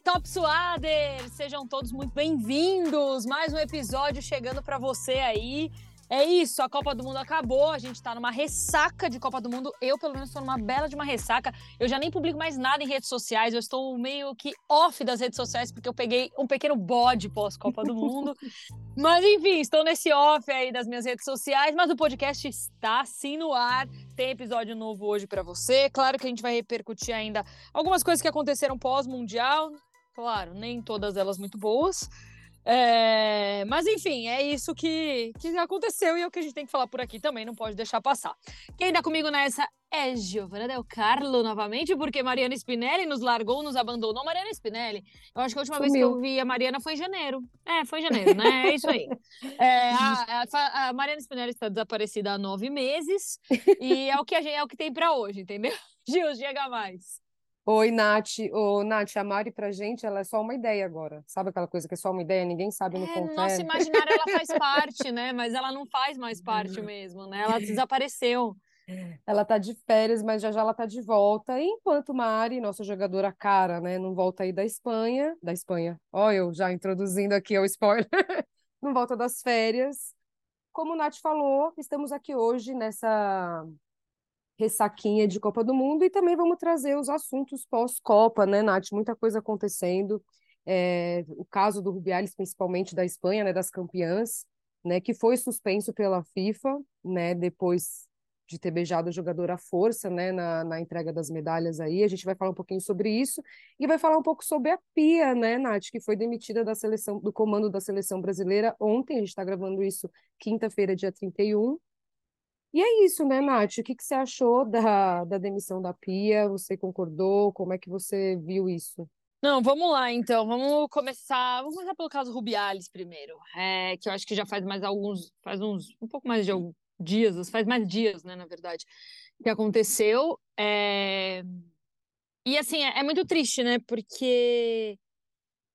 Top Suader! Sejam todos muito bem-vindos! Mais um episódio chegando para você aí. É isso, a Copa do Mundo acabou, a gente tá numa ressaca de Copa do Mundo. Eu, pelo menos, tô numa bela de uma ressaca. Eu já nem publico mais nada em redes sociais, eu estou meio que off das redes sociais, porque eu peguei um pequeno bode pós-Copa do Mundo. mas, enfim, estou nesse off aí das minhas redes sociais, mas o podcast está sim no ar. Tem episódio novo hoje para você. Claro que a gente vai repercutir ainda algumas coisas que aconteceram pós-mundial. Claro, nem todas elas muito boas. É, mas enfim, é isso que, que aconteceu e é o que a gente tem que falar por aqui também, não pode deixar passar. Quem tá comigo nessa é Giovana Del Carlo novamente, porque Mariana Spinelli nos largou, nos abandonou. Mariana Spinelli, eu acho que a última Sumiu. vez que eu vi a Mariana foi em janeiro. É, foi em janeiro, né? É isso aí. É, a, a, a, Mariana Spinelli está desaparecida há nove meses e é o que, a gente, é o que tem para hoje, entendeu? Gil, chega mais. Oi, Nath. Ô, Nath, a Mari pra gente, ela é só uma ideia agora. Sabe aquela coisa que é só uma ideia, ninguém sabe no é, ponto Nosso imaginário, ela faz parte, né? Mas ela não faz mais parte mesmo, né? Ela desapareceu. Ela tá de férias, mas já já ela tá de volta. E enquanto Mari, nossa jogadora cara, né, não volta aí da Espanha, da Espanha. Ó, eu já introduzindo aqui o spoiler. não volta das férias. Como o Nath falou, estamos aqui hoje nessa ressaquinha de Copa do Mundo e também vamos trazer os assuntos pós-Copa, né, Nath? Muita coisa acontecendo. É, o caso do Rubiales, principalmente da Espanha, né, das campeãs, né, que foi suspenso pela FIFA, né, depois de ter beijado o jogador à força, né, na, na entrega das medalhas aí. A gente vai falar um pouquinho sobre isso e vai falar um pouco sobre a Pia, né, Nath, que foi demitida da seleção, do comando da seleção brasileira ontem. A gente está gravando isso quinta-feira, dia 31. E é isso, né, Nath? O que, que você achou da, da demissão da Pia? Você concordou? Como é que você viu isso? Não, vamos lá, então. Vamos começar. Vamos começar pelo caso Rubiales primeiro. É, que eu acho que já faz mais alguns. Faz uns. Um pouco mais de dias, faz mais dias, né, na verdade, que aconteceu. É... E assim, é, é muito triste, né? Porque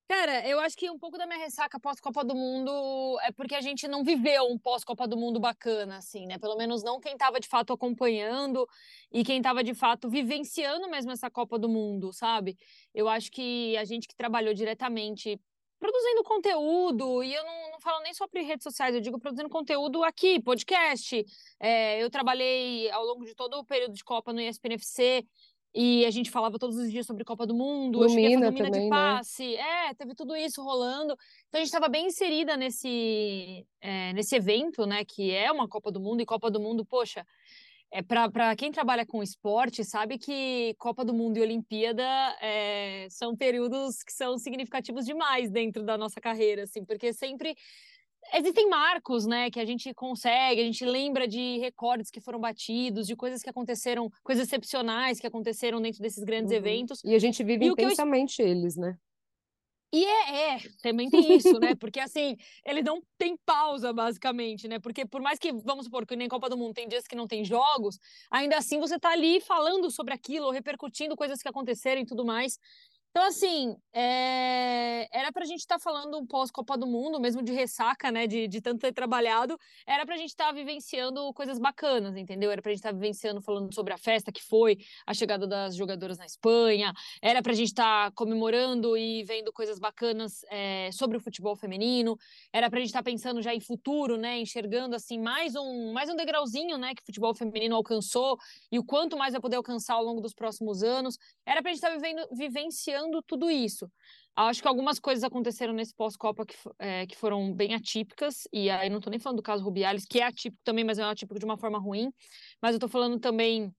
Cara, eu acho que um pouco da minha ressaca pós-Copa do Mundo é porque a gente não viveu um pós-Copa do Mundo bacana, assim, né? Pelo menos não quem estava de fato acompanhando e quem estava de fato vivenciando mesmo essa Copa do Mundo, sabe? Eu acho que a gente que trabalhou diretamente produzindo conteúdo, e eu não, não falo nem sobre redes sociais, eu digo produzindo conteúdo aqui, podcast. É, eu trabalhei ao longo de todo o período de Copa no ESPN FC, e a gente falava todos os dias sobre Copa do Mundo, Lumina eu também, de né? passe, né? é, teve tudo isso rolando. Então a gente estava bem inserida nesse, é, nesse evento, né? Que é uma Copa do Mundo, e Copa do Mundo, poxa, é para quem trabalha com esporte, sabe que Copa do Mundo e Olimpíada é, são períodos que são significativos demais dentro da nossa carreira, assim, porque sempre existem marcos, né, que a gente consegue, a gente lembra de recordes que foram batidos, de coisas que aconteceram, coisas excepcionais que aconteceram dentro desses grandes uhum. eventos. E a gente vive e intensamente eu... eles, né? E é, é, também tem isso, né? Porque assim, ele não tem pausa, basicamente, né? Porque por mais que, vamos supor, que nem Copa do Mundo tem dias que não tem jogos, ainda assim você tá ali falando sobre aquilo, repercutindo coisas que aconteceram e tudo mais. Então, assim, é... era pra gente estar tá falando um pós-Copa do Mundo, mesmo de ressaca, né? De, de tanto ter trabalhado, era pra gente estar tá vivenciando coisas bacanas, entendeu? Era pra gente estar tá vivenciando, falando sobre a festa que foi, a chegada das jogadoras na Espanha, era pra gente estar tá comemorando e vendo coisas bacanas é, sobre o futebol feminino, era pra gente estar tá pensando já em futuro, né? Enxergando, assim, mais um, mais um degrauzinho, né? Que o futebol feminino alcançou e o quanto mais vai poder alcançar ao longo dos próximos anos. Era pra gente estar tá vivendo, vivenciando tudo isso. Acho que algumas coisas aconteceram nesse pós-Copa que, é, que foram bem atípicas, e aí não estou nem falando do caso Rubiales, que é atípico também, mas é atípico de uma forma ruim, mas eu estou falando também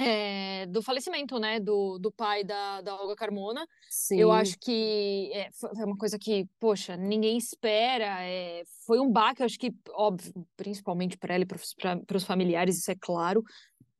é, do falecimento, né, do, do pai da, da Olga Carmona. Sim. Eu acho que é, foi uma coisa que, poxa, ninguém espera. É, foi um baque, eu acho que, óbvio, principalmente para ela e para os familiares, isso é claro.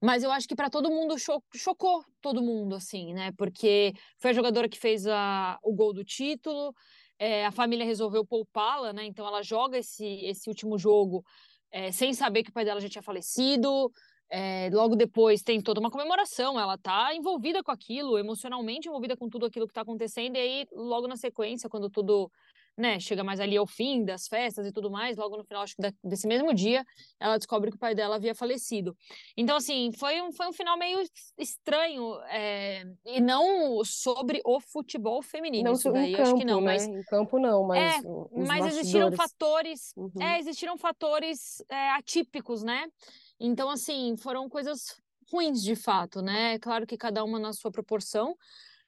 Mas eu acho que para todo mundo cho chocou todo mundo, assim, né? Porque foi a jogadora que fez a, o gol do título, é, a família resolveu poupá-la, né? Então ela joga esse, esse último jogo é, sem saber que o pai dela já tinha falecido. É, logo depois tem toda uma comemoração, ela tá envolvida com aquilo, emocionalmente envolvida com tudo aquilo que tá acontecendo, e aí, logo na sequência, quando tudo né, chega mais ali ao fim das festas e tudo mais, logo no final, acho que desse mesmo dia, ela descobre que o pai dela havia falecido. Então, assim, foi um, foi um final meio estranho, é, e não sobre o futebol feminino. Não isso daí, campo, acho que não, né? mas. Em campo não, mas. É, mas existiram fatores. Uhum. É, existiram fatores é, atípicos, né? Então, assim, foram coisas ruins de fato, né? Claro que cada uma na sua proporção,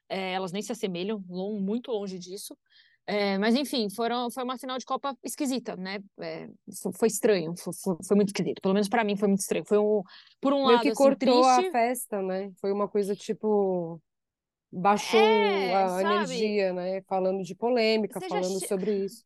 é, elas nem se assemelham, muito longe disso. É, mas enfim, foram, foi uma final de Copa esquisita, né? É, foi estranho, foi, foi, muito esquisito. Pelo menos para mim foi muito estranho. Foi um, por um Meio lado, que assim, cortou triste. a festa, né? Foi uma coisa tipo baixou é, a sabe? energia, né? Falando de polêmica, Você falando sobre isso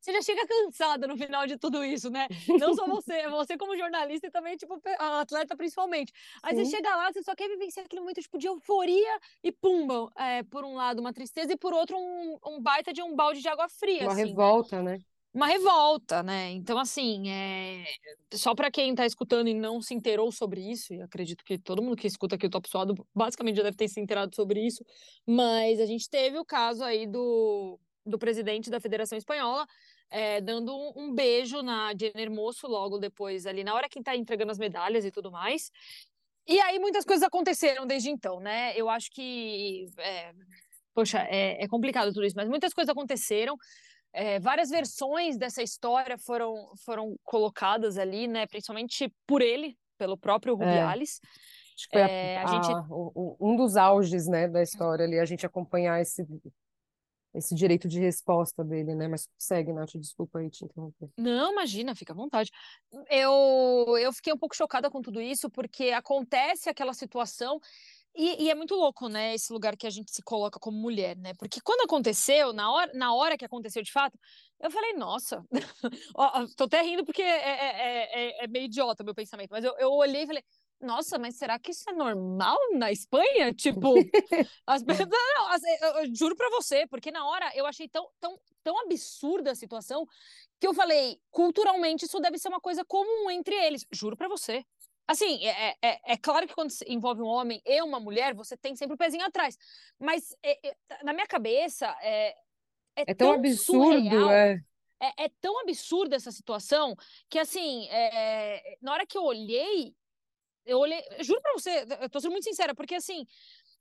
você já chega cansada no final de tudo isso, né? Não só você, você como jornalista e também, tipo, atleta principalmente. Aí Sim. você chega lá, você só quer vivenciar aquele momento, tipo, de euforia e pumba. É, por um lado, uma tristeza e por outro, um, um baita de um balde de água fria. Uma assim, revolta, né? né? Uma revolta, né? Então, assim, é... só para quem está escutando e não se inteirou sobre isso, e acredito que todo mundo que escuta aqui o Top Suado basicamente já deve ter se inteirado sobre isso, mas a gente teve o caso aí do, do presidente da Federação Espanhola é, dando um, um, beijo na Jenner Hermoso logo depois, ali na hora que está entregando as medalhas e tudo mais. E aí muitas coisas aconteceram desde então, né? Eu acho que, é, poxa, é, é, complicado tudo isso, mas muitas coisas aconteceram. É, várias versões dessa história foram, foram colocadas ali, né? Principalmente por ele, pelo próprio é. Rubiales. Acho que foi a, a, a gente... o, um dos auges, né, da história ali, a gente acompanhar esse esse direito de resposta dele, né? Mas segue, Nath, desculpa aí te interromper. Não, imagina, fica à vontade. Eu, eu fiquei um pouco chocada com tudo isso, porque acontece aquela situação e, e, é muito louco, né? Esse lugar que a gente se coloca como mulher, né? Porque quando aconteceu, na hora, na hora que aconteceu de fato, eu falei, nossa, tô até rindo porque é, é, é, é meio idiota o meu pensamento, mas eu, eu olhei e falei, nossa, mas será que isso é normal na Espanha? Tipo, as pessoas, não, as, eu, eu, juro para você, porque na hora eu achei tão, tão, tão absurda a situação que eu falei, culturalmente isso deve ser uma coisa comum entre eles. Juro para você. Assim, é, é, é, claro que quando envolve um homem e uma mulher, você tem sempre o um pezinho atrás. Mas é, é, na minha cabeça é, é, é tão, tão, absurdo, surreal, é. é. É, tão absurda essa situação que, assim, é, na hora que eu olhei, eu olhei, juro pra você, eu tô sendo muito sincera, porque assim,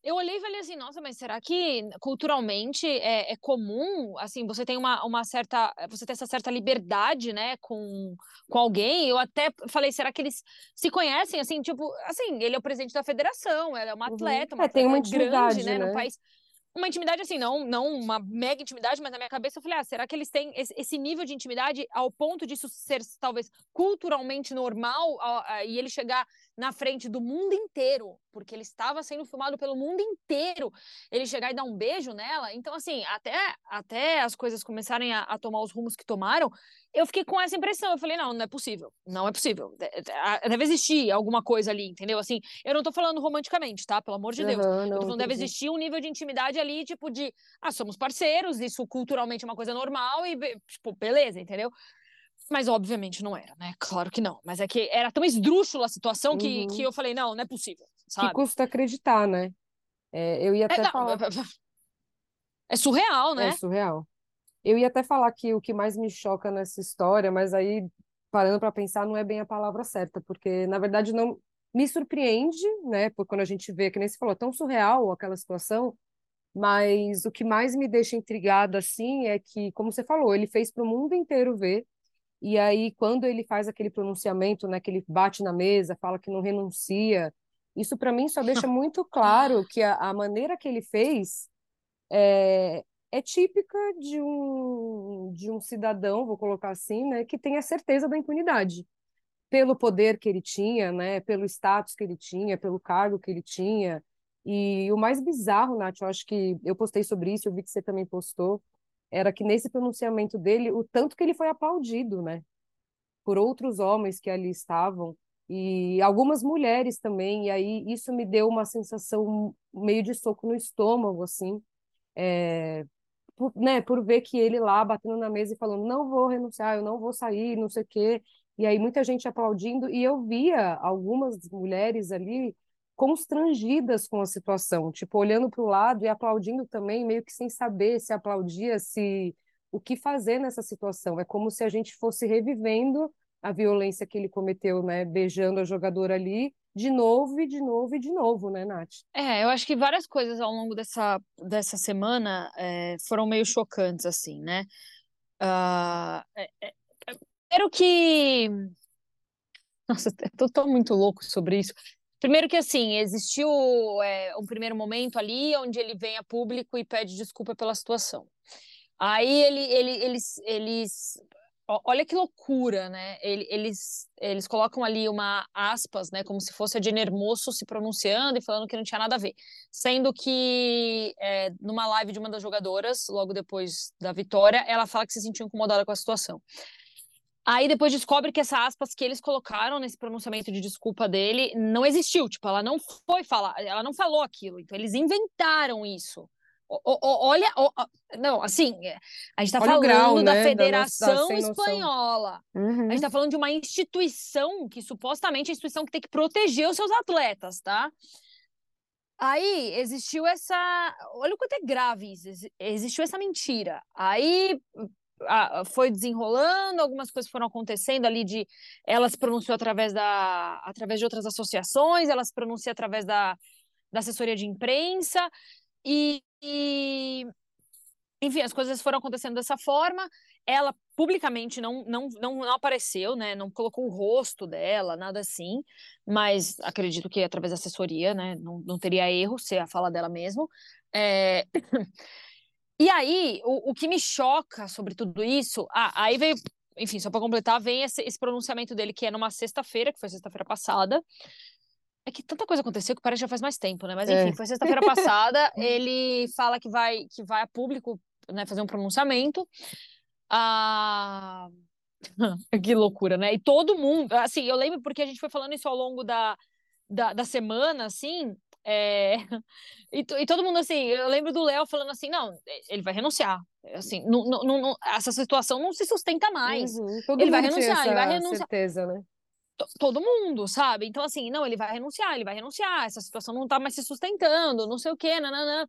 eu olhei e falei assim, nossa, mas será que culturalmente é, é, comum, assim, você tem uma, uma certa, você tem essa certa liberdade, né, com, com alguém? Eu até falei, será que eles se conhecem, assim, tipo, assim, ele é o presidente da federação, ela é uma uhum. atleta, uma é, atleta tem uma grande, né, né, no país uma intimidade assim, não, não uma mega intimidade, mas na minha cabeça eu falei, ah, será que eles têm esse, nível de intimidade ao ponto disso ser talvez culturalmente normal e ele chegar na frente do mundo inteiro, porque ele estava sendo filmado pelo mundo inteiro, ele chegar e dar um beijo nela. Então, assim, até, até as coisas começarem a, a tomar os rumos que tomaram, eu fiquei com essa impressão. Eu falei, não, não é possível. Não é possível. Deve existir alguma coisa ali, entendeu? Assim, eu não tô falando romanticamente, tá? Pelo amor de Deus. Uhum, eu tô falando, deve existir um nível de intimidade ali, tipo, de, ah, somos parceiros, isso culturalmente é uma coisa normal e, tipo, beleza, entendeu? Mas obviamente não era, né? Claro que não. Mas é que era tão esdrúxula a situação que, uhum. que eu falei, não, não é possível. Sabe? Que custa acreditar, né? É, eu ia até é, não, falar. É surreal, né? É surreal. Eu ia até falar que o que mais me choca nessa história, mas aí, parando para pensar, não é bem a palavra certa, porque, na verdade, não me surpreende, né? Por quando a gente vê, que nem se falou, tão surreal aquela situação, mas o que mais me deixa intrigada, assim, é que, como você falou, ele fez para o mundo inteiro ver e aí, quando ele faz aquele pronunciamento, né, que ele bate na mesa, fala que não renuncia, isso para mim só deixa muito claro que a, a maneira que ele fez é, é, típica de um, de um cidadão, vou colocar assim, né, que tem a certeza da impunidade. Pelo poder que ele tinha, né, pelo status que ele tinha, pelo cargo que ele tinha. E o mais bizarro, Nath, eu acho que eu postei sobre isso, eu vi que você também postou, era que nesse pronunciamento dele, o tanto que ele foi aplaudido, né? Por outros homens que ali estavam e algumas mulheres também, e aí isso me deu uma sensação meio de soco no estômago, assim, é, por, né, por ver que ele lá batendo na mesa e falando, não vou renunciar, eu não vou sair, não sei o quê, e aí muita gente aplaudindo, e eu via algumas mulheres ali constrangidas com a situação, tipo, olhando para o lado e aplaudindo também, meio que sem saber se aplaudia, se o que fazer nessa situação. É como se a gente fosse revivendo a violência que ele cometeu, né, beijando a jogadora ali, de novo e de novo e de novo, né, Nath? É, eu acho que várias coisas ao longo dessa, dessa semana é, foram meio chocantes, assim, né? Uh, é, é, primeiro que. Nossa, eu tô muito louco sobre isso. Primeiro que assim, existiu é, um primeiro momento ali onde ele vem a público e pede desculpa pela situação. Aí ele, ele, eles, eles, olha que loucura, né? Eles, eles colocam ali uma aspas, né, como se fosse a Jenner Moço se pronunciando e falando que não tinha nada a ver, sendo que é, numa live de uma das jogadoras, logo depois da vitória, ela fala que se sentiu incomodada com a situação. Aí depois descobre que essa aspas que eles colocaram nesse pronunciamento de desculpa dele não existiu, tipo, ela não foi falar, ela não falou aquilo, então eles inventaram isso. O, o, olha, o, não, assim, a gente está falando grau, da né? Federação da Espanhola. Uhum. A gente está falando de uma instituição que supostamente é a instituição que tem que proteger os seus atletas, tá? Aí existiu essa. Olha o quanto é grave isso. Existiu essa mentira. Aí foi desenrolando, algumas coisas foram acontecendo ali de ela se pronunciou através da através de outras associações, ela se pronuncia através da, da assessoria de imprensa e, e enfim, as coisas foram acontecendo dessa forma. Ela publicamente não, não, não, não apareceu, né? Não colocou o rosto dela, nada assim. Mas acredito que através da assessoria, né? Não, não teria erro ser a fala dela mesmo. É... E aí, o, o que me choca sobre tudo isso, ah, aí veio, enfim, só para completar, vem esse, esse, pronunciamento dele que é numa sexta-feira, que foi sexta-feira passada. É que tanta coisa aconteceu que parece que já faz mais tempo, né? Mas enfim, é. foi sexta-feira passada. ele fala que vai, que vai a público né, fazer um pronunciamento. Ah... que loucura, né? E todo mundo, assim, eu lembro porque a gente foi falando isso ao longo da, da, da semana, assim, é... E, e, todo mundo assim, eu lembro do Léo falando assim, não, ele vai renunciar. Assim, não, não, não, essa situação não se sustenta mais. Uhum. ele vai renunciar, ele vai renunciar. Certeza, né? Todo mundo, sabe? Então, assim, não, ele vai renunciar, ele vai renunciar, essa situação não tá mais se sustentando, não sei o quê, nananã.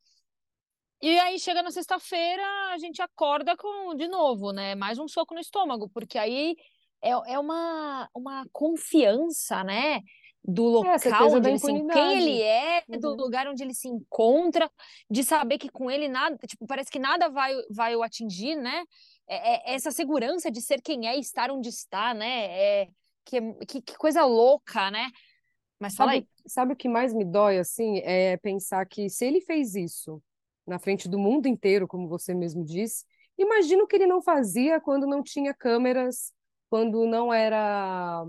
E aí chega na sexta-feira, a gente acorda com de novo, né? Mais um soco no estômago, porque aí é, é uma, uma confiança, né? Do é, local é, onde ele se, quem ele é, uhum. do lugar onde ele se encontra, de saber que com ele nada, tipo, parece que nada vai, vai o atingir, né? É, é essa segurança de ser quem é e estar onde está, né? É, que, que, que coisa louca, né? Mas fala sabe, aí. Sabe o que mais me dói, assim? É pensar que se ele fez isso na frente do mundo inteiro, como você mesmo disse, imagina o que ele não fazia quando não tinha câmeras, quando não era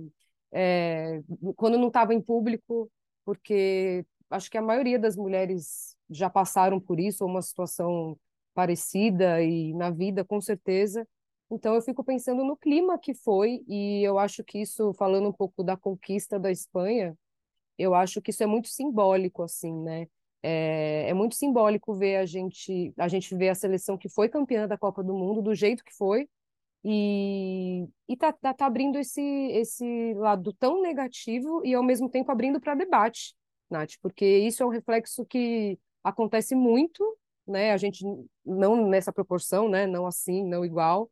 é, quando não estava em público, porque acho que a maioria das mulheres já passaram por isso, ou uma situação parecida e na vida, com certeza. Então eu fico pensando no clima que foi e eu acho que isso, falando um pouco da conquista da Espanha, eu acho que isso é muito simbólico, assim, né? É, é muito simbólico ver a gente, a gente ver a seleção que foi campeã da Copa do Mundo do jeito que foi, e, e tá, tá, tá, abrindo esse, esse lado tão negativo e ao mesmo tempo abrindo para debate, Nath, porque isso é um reflexo que acontece muito, né? A gente não nessa proporção, né? Não assim, não igual,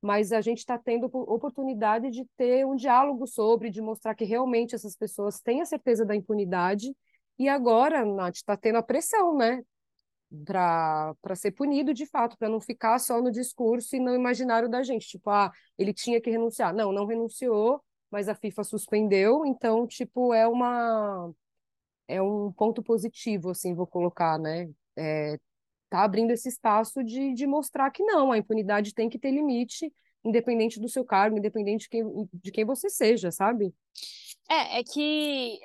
mas a gente está tendo oportunidade de ter um diálogo sobre, de mostrar que realmente essas pessoas têm a certeza da impunidade. E agora, Nath, está tendo a pressão, né? Para ser punido de fato, para não ficar só no discurso e no imaginário da gente. Tipo, ah, ele tinha que renunciar. Não, não renunciou, mas a FIFA suspendeu, então, tipo, é uma. É um ponto positivo, assim, vou colocar, né? É, tá abrindo esse espaço de, de mostrar que não, a impunidade tem que ter limite, independente do seu cargo, independente de quem, de quem você seja, sabe? É, é que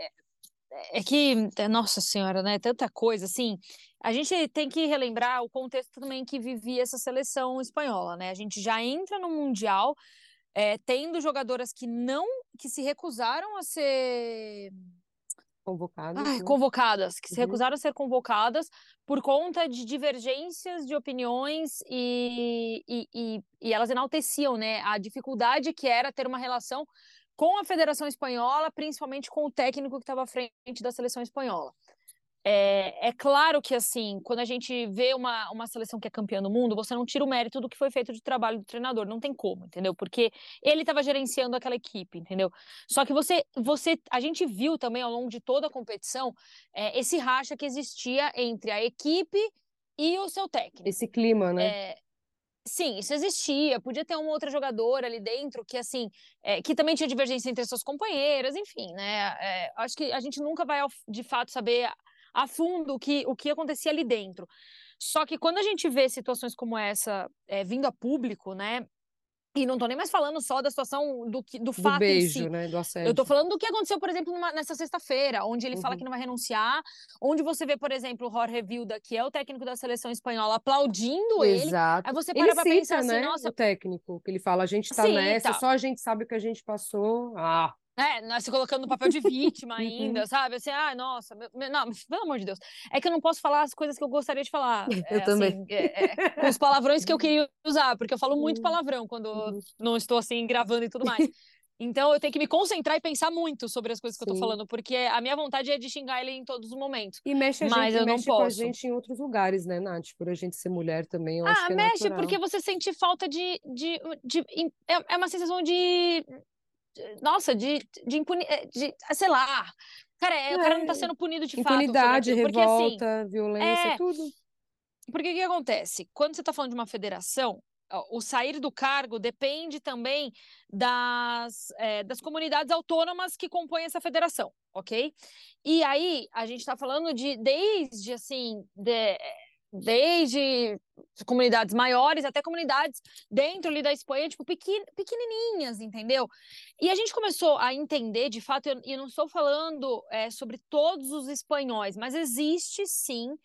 é que, nossa senhora, né? Tanta coisa, assim. A gente tem que relembrar o contexto também que vivia essa seleção espanhola, né? A gente já entra no Mundial é, tendo jogadoras que não, que se recusaram a ser convocadas, Ai, né? convocadas, que uhum. se recusaram a ser convocadas por conta de divergências de opiniões e, e, e, e elas enalteciam, né, a dificuldade que era ter uma relação com a Federação Espanhola, principalmente com o técnico que estava à frente da seleção espanhola. É, é, claro que, assim, quando a gente vê uma, uma seleção que é campeã do mundo, você não tira o mérito do que foi feito de trabalho do treinador, não tem como, entendeu? Porque ele estava gerenciando aquela equipe, entendeu? Só que você, você, a gente viu também ao longo de toda a competição é, esse racha que existia entre a equipe e o seu técnico. Esse clima, né? É, Sim, isso existia. Podia ter uma outra jogadora ali dentro que, assim, é, que também tinha divergência entre suas companheiras, enfim, né? É, acho que a gente nunca vai, de fato, saber a fundo o que, o que acontecia ali dentro. Só que quando a gente vê situações como essa é, vindo a público, né? E não tô nem mais falando só da situação do, do, do fato beijo, em si. né? Do assédio. Eu tô falando do que aconteceu, por exemplo, numa, nessa sexta-feira, onde ele uhum. fala que não vai renunciar, onde você vê, por exemplo, o Jorge Vilda, que é o técnico da seleção espanhola, aplaudindo Exato. ele. Aí você para ele pra cita, pensar assim, né, nossa. O técnico, que ele fala, a gente tá Sim, nessa, só a gente sabe o que a gente passou. Ah. É, nós se colocando no papel de vítima ainda, sabe? Assim, ah, nossa, meu, não, pelo amor de Deus. É que eu não posso falar as coisas que eu gostaria de falar. eu é, também. Assim, é, é, com os palavrões que eu queria usar, porque eu falo muito palavrão quando não estou assim gravando e tudo mais. Então eu tenho que me concentrar e pensar muito sobre as coisas que Sim. eu tô falando, porque a minha vontade é de xingar ele em todos os momentos. E mexe a mas gente, eu mexe não posso. com a gente em outros lugares, né, Nath? Por a gente ser mulher também, eu ah, acho que é mexe natural. porque você sente falta de, de, de, de é, é uma sensação de nossa, de, de impunidade, eh, de, sei lá. Cara, é, o cara não tá é. sendo punido de Impunidade, fato. Impunidade, revolta, assim, violência, é... tudo. Porque o que acontece? Quando você tá falando de uma federação, o sair do cargo depende também das, é, das comunidades autônomas que compõem essa federação, ok? E aí a gente está falando de desde assim de, desde comunidades maiores até comunidades dentro ali da Espanha, tipo, pequenininhas, entendeu? E a gente começou a entender, de fato, e eu não estou falando é, sobre todos os espanhóis, mas existe sim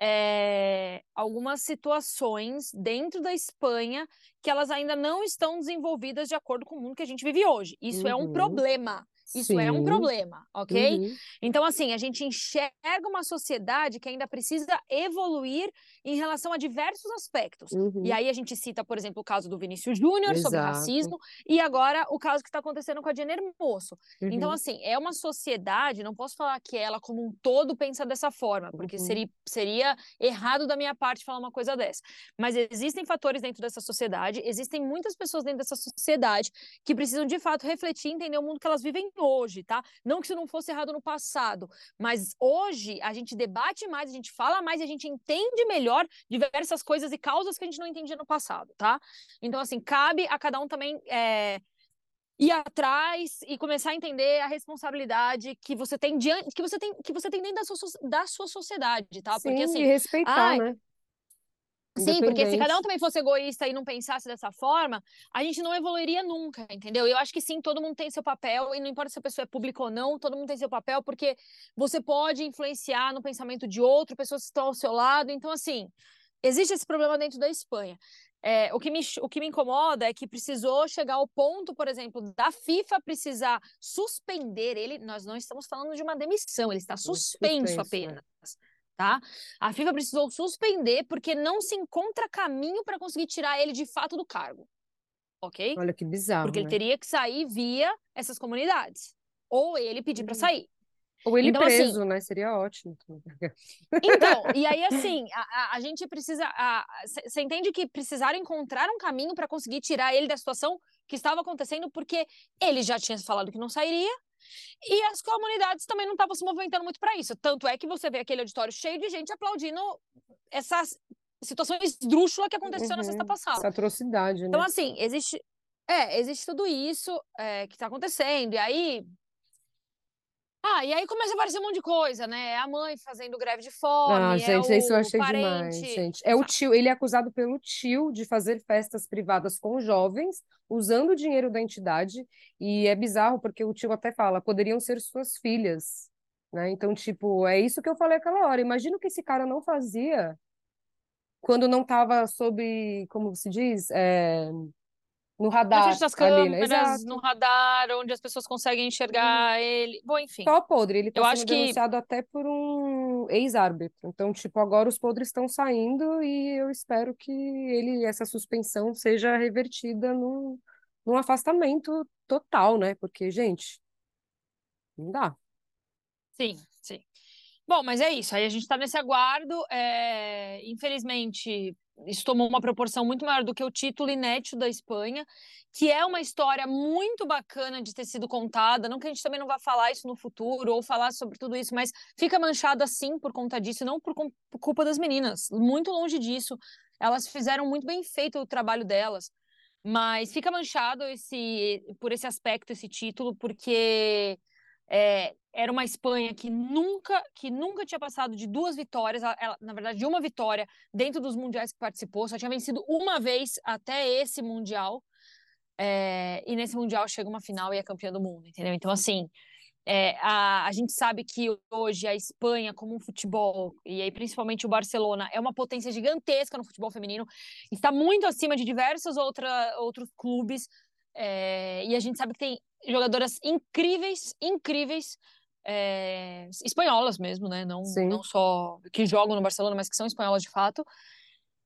é, algumas situações dentro da Espanha que elas ainda não estão desenvolvidas de acordo com o mundo que a gente vive hoje. Isso uhum. é um uhum. problema. Isso Sim. é um problema, ok? Uhum. Então, assim, a gente enxerga uma sociedade que ainda precisa evoluir em relação a diversos aspectos. Uhum. E aí a gente cita, por exemplo, o caso do Vinícius Júnior sobre racismo, e agora o caso que está acontecendo com a Jenner Moço. Então, uhum. Então, assim, é uma sociedade, não posso falar que ela, como um todo, pensa dessa forma, porque uhum. seria, seria errado da minha parte falar uma coisa dessa. Mas existem fatores dentro dessa sociedade, existem muitas pessoas dentro dessa sociedade que precisam, de fato, refletir e entender o mundo que elas vivem hoje, tá? Não que isso não fosse errado no passado, mas hoje a gente debate mais, a gente fala mais e a gente entende melhor diversas coisas e causas que a gente não entendia no passado, tá? Então, assim, cabe a cada um também. É, ir atrás e começar a entender a responsabilidade que você tem diante que você tem que você tem dentro da sua, da sua sociedade, tá? Sim, Porque assim, e respeitar, ai, né? Sim, porque se cada um também fosse egoísta e não pensasse dessa forma, a gente não evoluiria nunca, entendeu? Eu acho que sim, todo mundo tem seu papel, e não importa se a pessoa é pública ou não, todo mundo tem seu papel, porque você pode influenciar no pensamento de outro, pessoas que estão ao seu lado. Então, assim, existe esse problema dentro da Espanha. É, o, que me, o que me incomoda é que precisou chegar ao ponto, por exemplo, da FIFA precisar suspender ele. Nós não estamos falando de uma demissão, ele está suspenso, suspenso apenas. É tá? A FIFA precisou suspender porque não se encontra caminho para conseguir tirar ele de fato do cargo. Ok? Olha que bizarro. Porque né? ele teria que sair via essas comunidades. Ou ele pedir uhum. para sair. Ou ele então, assim preso, assim, né? Seria ótimo. Então, e aí, assim, a, a, a gente precisa. Você entende que precisaram encontrar um caminho para conseguir tirar ele da situação que estava acontecendo, porque ele já tinha falado que não sairia, e as comunidades também não estavam se movimentando muito para isso. Tanto é que você vê aquele auditório cheio de gente aplaudindo essas situações esdrúxula que aconteceu uhum, na sexta passada. Essa atrocidade, né? Então, assim, existe. É, existe tudo isso é, que está acontecendo. E aí, ah, e aí começa a aparecer um monte de coisa, né? É a mãe fazendo greve de fome. Ah, gente, é isso eu achei parente... demais, gente. É o tio, ele é acusado pelo tio de fazer festas privadas com jovens, usando o dinheiro da entidade. E é bizarro, porque o tio até fala, poderiam ser suas filhas. Né? Então, tipo, é isso que eu falei aquela hora. Imagina o que esse cara não fazia quando não estava sob, como se diz, é, no radar. Na das câmeras, ali, né? no radar, onde as pessoas conseguem enxergar hum. ele. Bom, enfim. Só podre, ele está sendo acho denunciado que... até por um ex-árbitro. Então, tipo, agora os podres estão saindo e eu espero que ele, essa suspensão seja revertida num, num afastamento total, né? Porque, gente, não dá. Sim, sim. Bom, mas é isso. Aí a gente está nesse aguardo. É... Infelizmente, isso tomou uma proporção muito maior do que o título inédito da Espanha, que é uma história muito bacana de ter sido contada. Não que a gente também não vá falar isso no futuro ou falar sobre tudo isso, mas fica manchada sim por conta disso, não por, por culpa das meninas. Muito longe disso. Elas fizeram muito bem feito o trabalho delas. Mas fica manchado esse por esse aspecto, esse título, porque é, era uma Espanha que nunca, que nunca tinha passado de duas vitórias, ela, na verdade, de uma vitória dentro dos mundiais que participou, só tinha vencido uma vez até esse mundial. É, e nesse mundial chega uma final e é campeã do mundo, entendeu? Então, assim, é, a, a gente sabe que hoje a Espanha, como um futebol, e aí principalmente o Barcelona, é uma potência gigantesca no futebol feminino, está muito acima de diversos outra, outros clubes, é, e a gente sabe que tem jogadoras incríveis, incríveis, é, espanholas mesmo, né? Não, não só que jogam no Barcelona, mas que são espanholas de fato.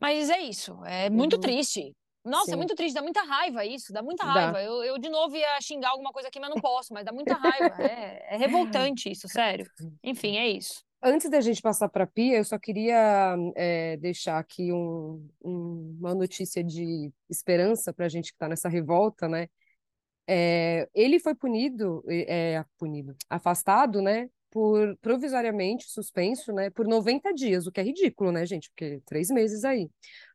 Mas é isso, é muito uhum. triste. Nossa, é Sim. é muito triste, dá muita raiva isso, dá muita raiva. Eu, eu, de novo, ia xingar alguma coisa aqui, mas não posso, mas dá muita raiva. É, é revoltante isso, sério. Enfim, é isso. Antes da gente passar para a Pia, eu só queria é, deixar aqui um, um, uma notícia de esperança para a gente que está nessa revolta, né? É, ele foi punido, é, punido, afastado, né, por provisoriamente suspenso, né, por 90 dias, o que é ridículo, né, gente, porque três meses aí.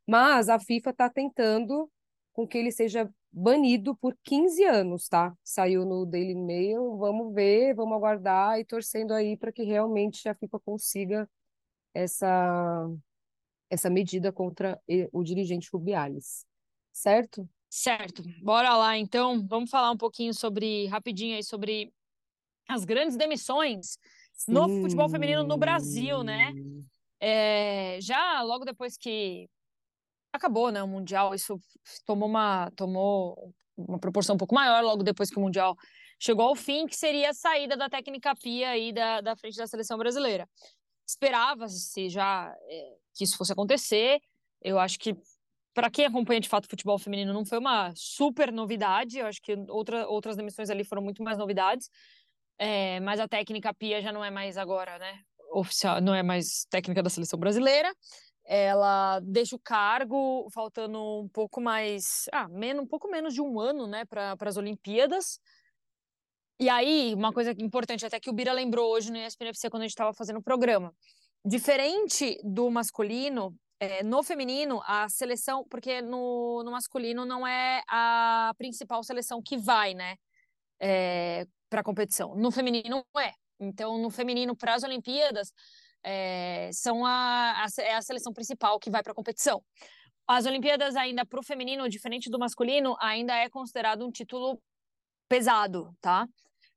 Mas a FIFA está tentando com que ele seja banido por 15 anos, tá? Saiu no Daily Mail, vamos ver, vamos aguardar e torcendo aí para que realmente a FIFA consiga essa essa medida contra o dirigente Rubiales, certo? Certo, bora lá então. Vamos falar um pouquinho sobre, rapidinho aí, sobre as grandes demissões Sim. no futebol feminino no Brasil, né? É, já logo depois que acabou né, o Mundial, isso tomou uma, tomou uma proporção um pouco maior logo depois que o Mundial chegou ao fim, que seria a saída da técnica Pia aí da, da frente da seleção brasileira. Esperava-se já é, que isso fosse acontecer. Eu acho que para quem acompanha de fato futebol feminino, não foi uma super novidade. Eu acho que outra, outras demissões ali foram muito mais novidades. É, mas a técnica Pia já não é mais agora, né? Oficial, não é mais técnica da seleção brasileira. Ela deixa o cargo faltando um pouco mais, ah, menos, um pouco menos de um ano, né, para as Olimpíadas. E aí, uma coisa importante, até que o Bira lembrou hoje no ESPN quando a gente estava fazendo o programa. Diferente do masculino, é, no feminino, a seleção, porque no, no masculino não é a principal seleção que vai, né, é, para a competição. No feminino é. Então, no feminino, para as Olimpíadas, é, são a, a, é a seleção principal que vai para a competição. As Olimpíadas, ainda para o feminino, diferente do masculino, ainda é considerado um título pesado, tá?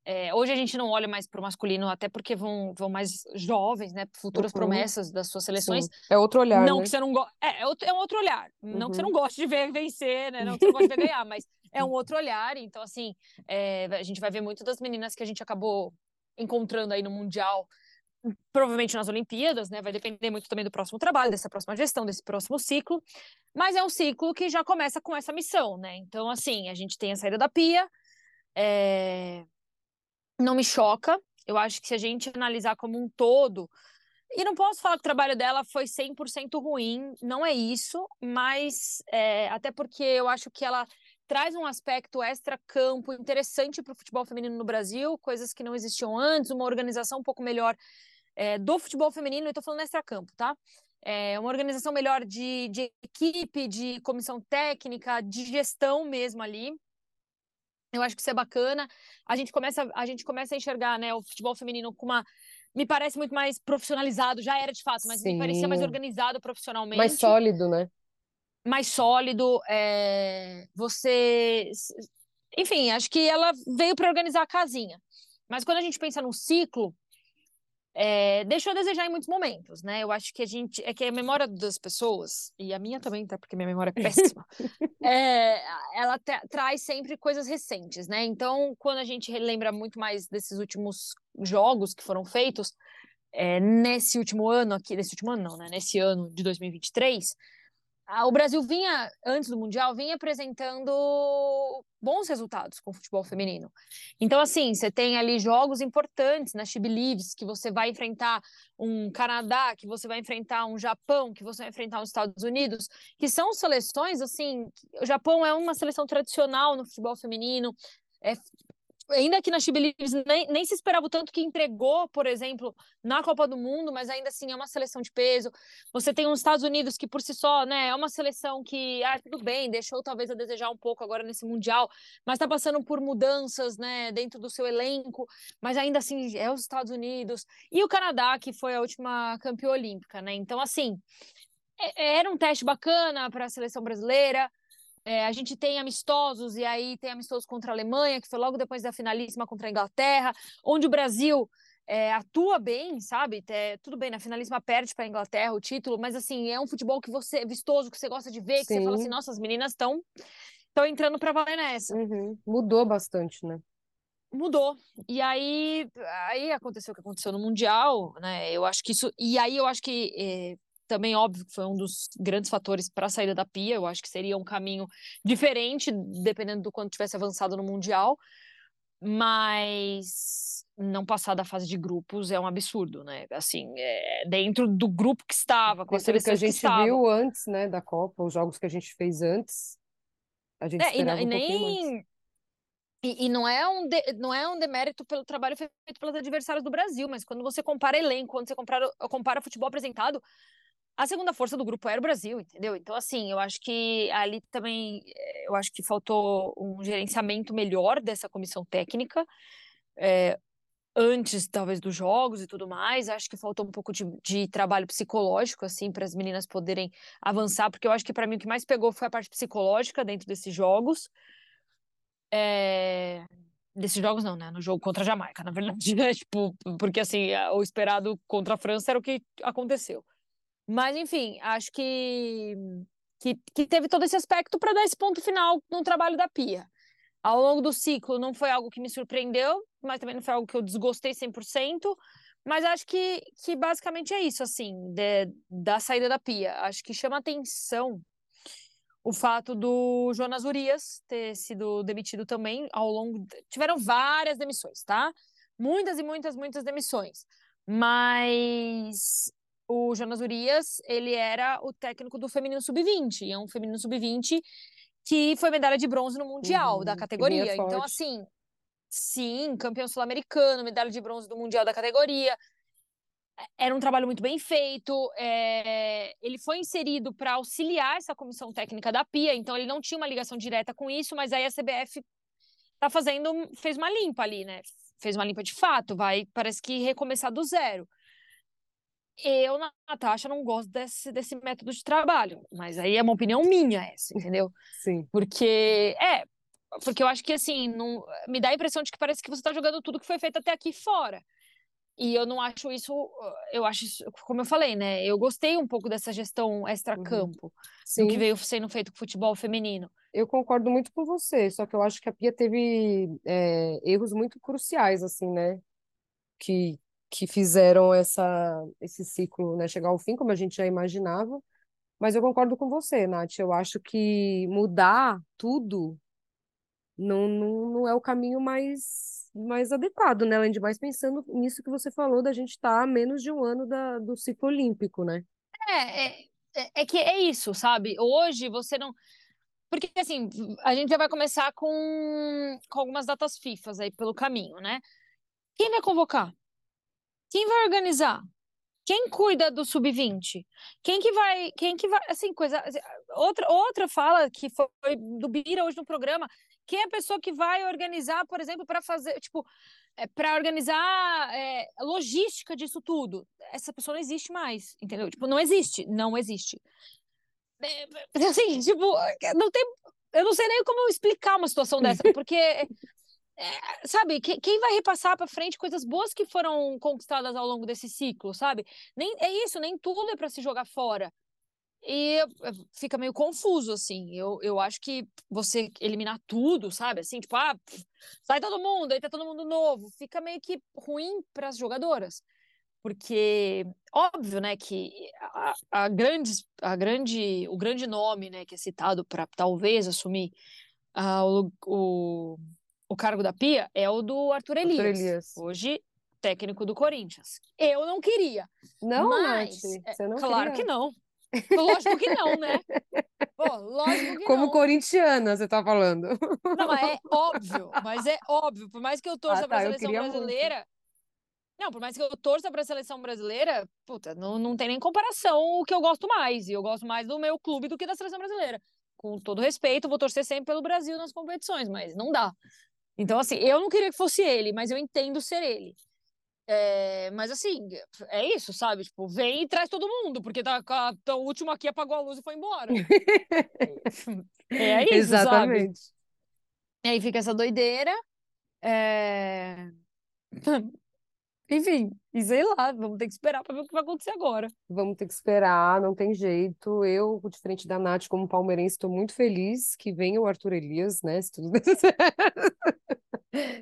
É, hoje a gente não olha mais para o masculino, até porque vão, vão mais jovens, né? Futuras uhum. promessas das suas seleções. Sim. É outro olhar. Não né? que você não goste. É, é, é um outro olhar. Uhum. Não que você não uhum. goste de ver vencer, né? Não que você não goste de ver ganhar, mas é um outro olhar. Então, assim, é, a gente vai ver muito das meninas que a gente acabou encontrando aí no Mundial, provavelmente nas Olimpíadas, né? Vai depender muito também do próximo trabalho, dessa próxima gestão, desse próximo ciclo. Mas é um ciclo que já começa com essa missão, né? Então, assim, a gente tem a saída da Pia. É não me choca. Eu acho que se a gente analisar como um todo, e não posso falar que o trabalho dela foi 100% ruim, não é isso, mas é, até porque eu acho que ela traz um aspecto extra-campo interessante para o futebol feminino no Brasil, coisas que não existiam antes, uma organização um pouco melhor é, do futebol feminino, e estou falando extra-campo, tá? É, uma organização melhor de, de equipe, de comissão técnica, de gestão mesmo ali. Eu acho que isso é bacana. A gente começa, a gente começa a enxergar, né, o futebol feminino com uma me parece muito mais profissionalizado, já era de fato, mas Sim. me parecia mais organizado profissionalmente. Mais sólido, né? Mais sólido. É... Você. Enfim, acho que ela veio para organizar a casinha. Mas quando a gente pensa no ciclo, é, deixou a desejar em muitos momentos, né? Eu acho que a gente é que a memória das pessoas e a minha também, tá? Porque minha memória é péssima. é, ela traz sempre coisas recentes, né? Então, quando a gente lembra muito mais desses últimos jogos que foram feitos é, nesse último ano aqui, nesse último ano não, né? Nesse ano de 2023, o Brasil vinha, antes do Mundial, vinha apresentando bons resultados com o futebol feminino. Então, assim, você tem ali jogos importantes na She Believes, que você vai enfrentar um Canadá, que você vai enfrentar um Japão, que você vai enfrentar os Estados Unidos, que são seleções, assim, o Japão é uma seleção tradicional no futebol feminino, é ainda que na She nem, nem se esperava o tanto que entregou, por exemplo, na Copa do Mundo, mas ainda assim é uma seleção de peso. Você tem os Estados Unidos que por si só, né, é uma seleção que, ah, tudo bem, deixou talvez a desejar um pouco agora nesse mundial, mas está passando por mudanças, né, dentro do seu elenco, mas ainda assim é os Estados Unidos e o Canadá que foi a última campeã olímpica, né? Então assim, é, era um teste bacana para a seleção brasileira. É, a gente tem amistosos, e aí tem amistosos contra a Alemanha, que foi logo depois da finalíssima contra a Inglaterra, onde o Brasil é, atua bem, sabe? É, tudo bem, na finalíssima perde para a Inglaterra o título, mas assim, é um futebol que você vistoso, que você gosta de ver, que Sim. você fala assim, nossa, as meninas estão estão entrando para valer nessa. Uhum. Mudou bastante, né? Mudou. E aí, aí aconteceu o que aconteceu no Mundial, né? Eu acho que isso. E aí eu acho que é, também óbvio que foi um dos grandes fatores para a saída da Pia. Eu acho que seria um caminho diferente, dependendo do quanto tivesse avançado no Mundial. Mas não passar da fase de grupos é um absurdo, né? Assim, é, dentro do grupo que estava, com a seleção que a gente que viu antes, né, da Copa, os jogos que a gente fez antes, a gente é, esperava e, um nem... E, e, não, é um de, não é um demérito pelo trabalho feito pelos adversários do Brasil, mas quando você compara elenco, quando você compara, compara futebol apresentado, a segunda força do grupo era o Brasil, entendeu? Então, assim, eu acho que ali também, eu acho que faltou um gerenciamento melhor dessa comissão técnica, é, antes, talvez, dos jogos e tudo mais. Acho que faltou um pouco de, de trabalho psicológico, assim, para as meninas poderem avançar, porque eu acho que para mim o que mais pegou foi a parte psicológica dentro desses jogos. É desses jogos não, né? No jogo contra a Jamaica, na verdade, né? Tipo, porque assim, o esperado contra a França era o que aconteceu. Mas, enfim, acho que, que, que teve todo esse aspecto para dar esse ponto final no trabalho da Pia. Ao longo do ciclo, não foi algo que me surpreendeu, mas também não foi algo que eu desgostei 100%. Mas acho que, que basicamente é isso, assim, de, da saída da Pia. Acho que chama atenção o fato do Jonas Urias ter sido demitido também ao longo. Tiveram várias demissões, tá? Muitas e muitas, muitas demissões. Mas o Jonas Urias, ele era o técnico do feminino sub-20, é um feminino sub-20 que foi medalha de bronze no mundial uhum, da categoria. Então assim, sim, campeão sul-americano, medalha de bronze do mundial da categoria. Era um trabalho muito bem feito. É... Ele foi inserido para auxiliar essa comissão técnica da PIA, então ele não tinha uma ligação direta com isso, mas aí a CBF tá fazendo, fez uma limpa ali, né? Fez uma limpa de fato, vai, parece que recomeçar do zero. Eu, Natasha, não gosto desse, desse método de trabalho, mas aí é uma opinião minha essa, entendeu? Sim. Porque, é, porque eu acho que, assim, não, me dá a impressão de que parece que você está jogando tudo que foi feito até aqui fora. E eu não acho isso, eu acho isso, como eu falei, né? Eu gostei um pouco dessa gestão extra-campo, uhum. do que veio sendo feito com o futebol feminino. Eu concordo muito com você, só que eu acho que a Pia teve é, erros muito cruciais, assim, né? Que, que fizeram essa, esse ciclo né, chegar ao fim, como a gente já imaginava. Mas eu concordo com você, Nath. Eu acho que mudar tudo não, não, não é o caminho mais, mais adequado, né? Além de mais pensando nisso que você falou, da gente estar tá a menos de um ano da, do ciclo olímpico, né? É, é, é, é que é isso, sabe? Hoje você não. Porque, assim, a gente já vai começar com, com algumas datas FIFAs aí pelo caminho, né? Quem vai convocar? Quem vai organizar? Quem cuida do sub-20? Quem que vai, quem que vai, assim, coisa, assim, outra outra fala que foi do Bira hoje no programa, quem é a pessoa que vai organizar, por exemplo, para fazer, tipo, é, para organizar é, logística disso tudo? Essa pessoa não existe mais, entendeu? Tipo, não existe, não existe. É, assim, tipo, não tem, eu não sei nem como explicar uma situação dessa, porque é, sabe, que, quem vai repassar para frente coisas boas que foram conquistadas ao longo desse ciclo, sabe? Nem é isso, nem tudo é para se jogar fora. E fica meio confuso, assim. Eu, eu acho que você eliminar tudo, sabe? Assim, tipo, ah, sai todo mundo, aí tá todo mundo novo. Fica meio que ruim para as jogadoras. porque óbvio, né, que a, a, grande, a grande, o grande nome, né, que é citado para talvez assumir uh, o, o, o cargo da Pia é o do Arthur Elias, Arthur Elias. hoje técnico do Corinthians. Eu não queria. Não, mas Nath, é, você não claro queria. que não. Lógico que não, né? Pô, lógico que Como não. corintiana, você tá falando. Não, mas é óbvio, mas é óbvio. Por mais que eu torça ah, tá, para a seleção brasileira, muito. Não, por mais que eu torça para a seleção brasileira, puta, não, não tem nem comparação o que eu gosto mais. E eu gosto mais do meu clube do que da seleção brasileira. Com todo respeito, vou torcer sempre pelo Brasil nas competições, mas não dá. Então, assim, eu não queria que fosse ele, mas eu entendo ser ele. É, mas assim, é isso, sabe? Tipo, vem e traz todo mundo, porque tá, tá, o último aqui apagou a luz e foi embora. é isso, Exatamente. Sabe? E aí fica essa doideira. É... Enfim, e sei lá, vamos ter que esperar para ver o que vai acontecer agora. Vamos ter que esperar, não tem jeito. Eu, diferente da Nath, como palmeirense, estou muito feliz que venha o Arthur Elias, né? Se tudo der certo.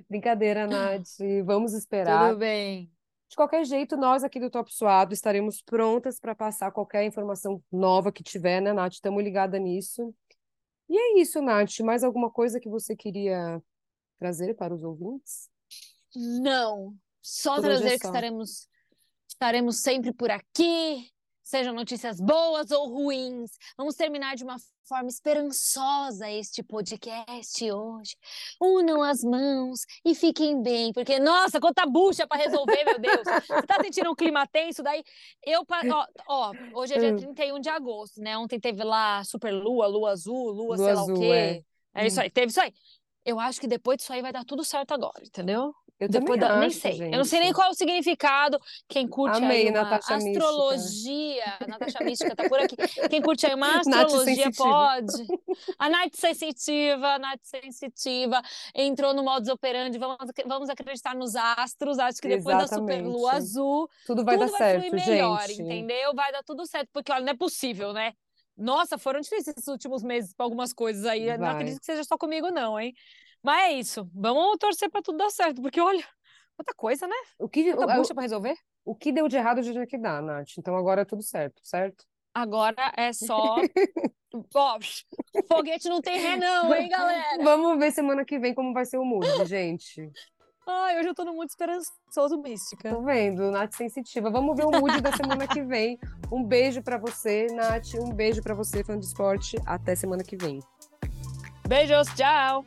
Brincadeira, Nath. Vamos esperar. Tudo bem. De qualquer jeito, nós aqui do Top Suado estaremos prontas para passar qualquer informação nova que tiver, né, Nath? Estamos ligadas nisso. E é isso, Nath. Mais alguma coisa que você queria trazer para os ouvintes? Não, só trazer que estaremos, estaremos sempre por aqui, sejam notícias boas ou ruins. Vamos terminar de uma forma esperançosa este podcast hoje. Unam as mãos e fiquem bem, porque, nossa, quanta bucha para resolver, meu Deus. Você tá sentindo um clima tenso? Daí, eu, ó, ó, hoje é dia 31 hum. de agosto, né? Ontem teve lá super lua, lua azul, lua, lua sei lá azul, o quê. É. é isso hum. aí, teve isso aí. Eu acho que depois disso aí vai dar tudo certo agora, entendeu? Eu Depois da, acho, nem sei. Gente. Eu não sei nem qual é o significado. Quem curte Amei, aí uma Natasha astrologia, Mística. Natasha Mística tá por aqui. Quem curte aí uma astrologia pode. A Night Sensitiva, a Night Sensitiva entrou no modus operandi. Vamos, vamos acreditar nos astros. Acho que depois Exatamente. da super lua azul, tudo vai tudo dar vai certo, fluir melhor, gente. entendeu? Vai dar tudo certo, porque olha, não é possível, né? Nossa, foram difíceis esses últimos meses para algumas coisas aí. Vai. Não acredito que seja só comigo, não, hein? Mas é isso. Vamos torcer para tudo dar certo, porque olha, outra coisa, né? O que outra bucha para resolver? O que deu de errado já tinha que dar, Nath. Então agora é tudo certo, certo? Agora é só. Ó, foguete não tem ré, não, hein, galera? Vamos ver semana que vem como vai ser o mood, gente. Ai, hoje eu tô no muito esperançoso mística. Tô vendo, Nath sensitiva. Vamos ver o mood da semana que vem. Um beijo para você, Nath. Um beijo para você, fã de esporte. Até semana que vem. Beijos, tchau!